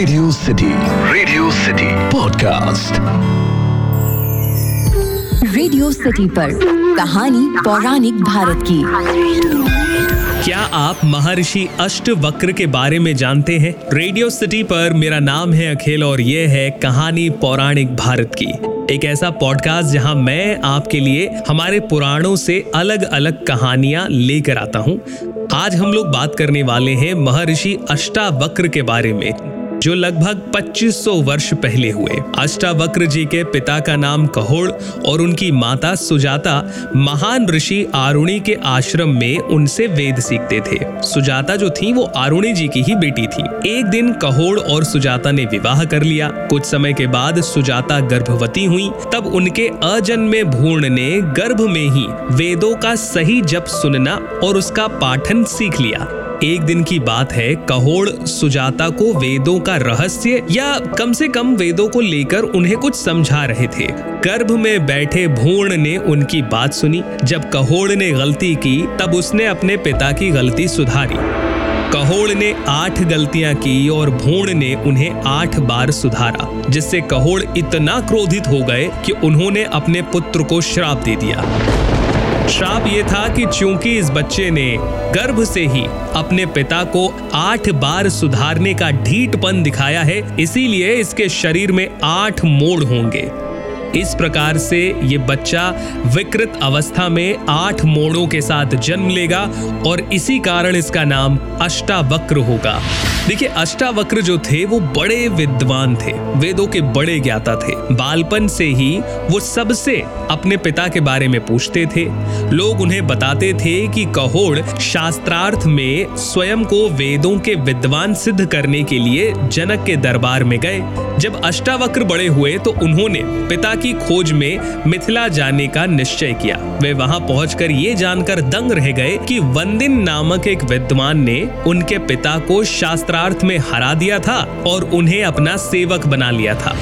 Radio City Radio City podcast Radio City पर कहानी पौराणिक भारत की। क्या आप महर्षि अष्ट वक्र के बारे में जानते हैं? रेडियो सिटी पर मेरा नाम है अखिल और ये है कहानी पौराणिक भारत की। एक ऐसा पॉडकास्ट जहाँ मैं आपके लिए हमारे पुराणों से अलग अलग कहानियाँ लेकर आता हूँ। आज हम लोग बात करने वाले हैं महर्षि अष्टावक्र के बारे में। जो लगभग 2500 वर्ष पहले हुए। अष्टावक्र जी के पिता का नाम कहोड़ और उनकी माता सुजाता महान ऋषि आरुणी के आश्रम में उनसे वेद सीखते थे। सुजाता जो थी, वो आरुणी जी की ही बेटी थी। एक दिन कहोड़ और सुजाता ने विवाह कर लिया। कुछ समय के बाद सुजाता गर्भवती हुई। तब उनके अजन्मे भूर्ण ने गर्भ में ही वेदों का सही जप सुनना और उसका पाठन सीख लिया। एक दिन की बात है, कहोड़ सुजाता को वेदों का रहस्य या कम से कम वेदों को लेकर उन्हें कुछ समझा रहे थे। गर्भ में बैठे भूर्ण ने उनकी बात सुनी। जब कहोड़ ने गलती की, तब उसने अपने पिता की गलती सुधारी। कहोड़ ने आठ गलतियाँ की और भूण ने उन्हें आठ बार सुधारा, जिससे कहोड़ इतना क्रोधित हो गए कि उन्होंने अपने पुत्र को श्राप दे दिया। श्राप ये था कि चूँकि इस बच्चे ने गर्भ से ही अपने पिता को आठ बार सुधारने का ढीठपन दिखाया है, इसीलिए इसके शरीर में आठ मोड़ होंगे। इस प्रकार से ये बच्चा विकृत अवस्था में आठ मोड़ों के साथ जन्म लेगा और इसी कारण इसका नाम अष्टावक्र होगा। देखिए, अष्टावक्र जो थे, वो बड़े विद्वान थे। वेदों के बड़े ज्ञाता थे। बालपन से ही वो सबसे अपने पिता के बारे में पूछते थे। लोग उन्हें बताते थे कि कहोड़ शास्त्रार्थ में स्वयं को वेदों के विद्वान सिद्ध करने के लिए जनक के दरबार में गए। जब अष्टावक्र बड़े हुए तो उन्होंने पिता की खोज में मिथिला जाने का निश्चय किया। वे वहाँ पहुंचकर ये जानकर दंग रह गए कि वंदिन नामक एक विद्वान ने उनके पिता को शास्त्रार्थ में हरा दिया था और उन्हें अपना सेवक बना लिया था।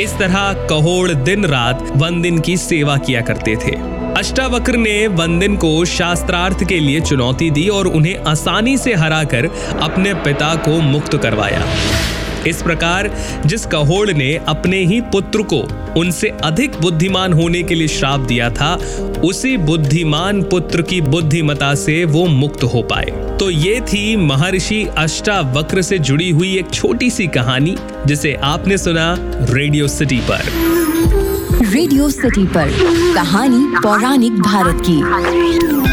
इस तरह कहोड़ दिन रात वंदिन की सेवा किया करते थे। अष्टावक्र ने वंदिन को शास्त्रार्थ के लिए चुनौती दी और उन्हें आसानी से हराकर अपने पिता को मुक्त करवाया। इस प्रकार जिस कहोड़ ने अपने ही पुत्र को उनसे अधिक बुद्धिमान होने के लिए श्राप दिया था, उसी बुद्धिमान पुत्र की बुद्धिमता से वो मुक्त हो पाए। तो ये थी महर्षि अष्टावक्र से जुड़ी हुई एक छोटी सी कहानी, जिसे आपने सुना रेडियो सिटी पर। रेडियो सिटी पर, कहानी पौराणिक भारत की।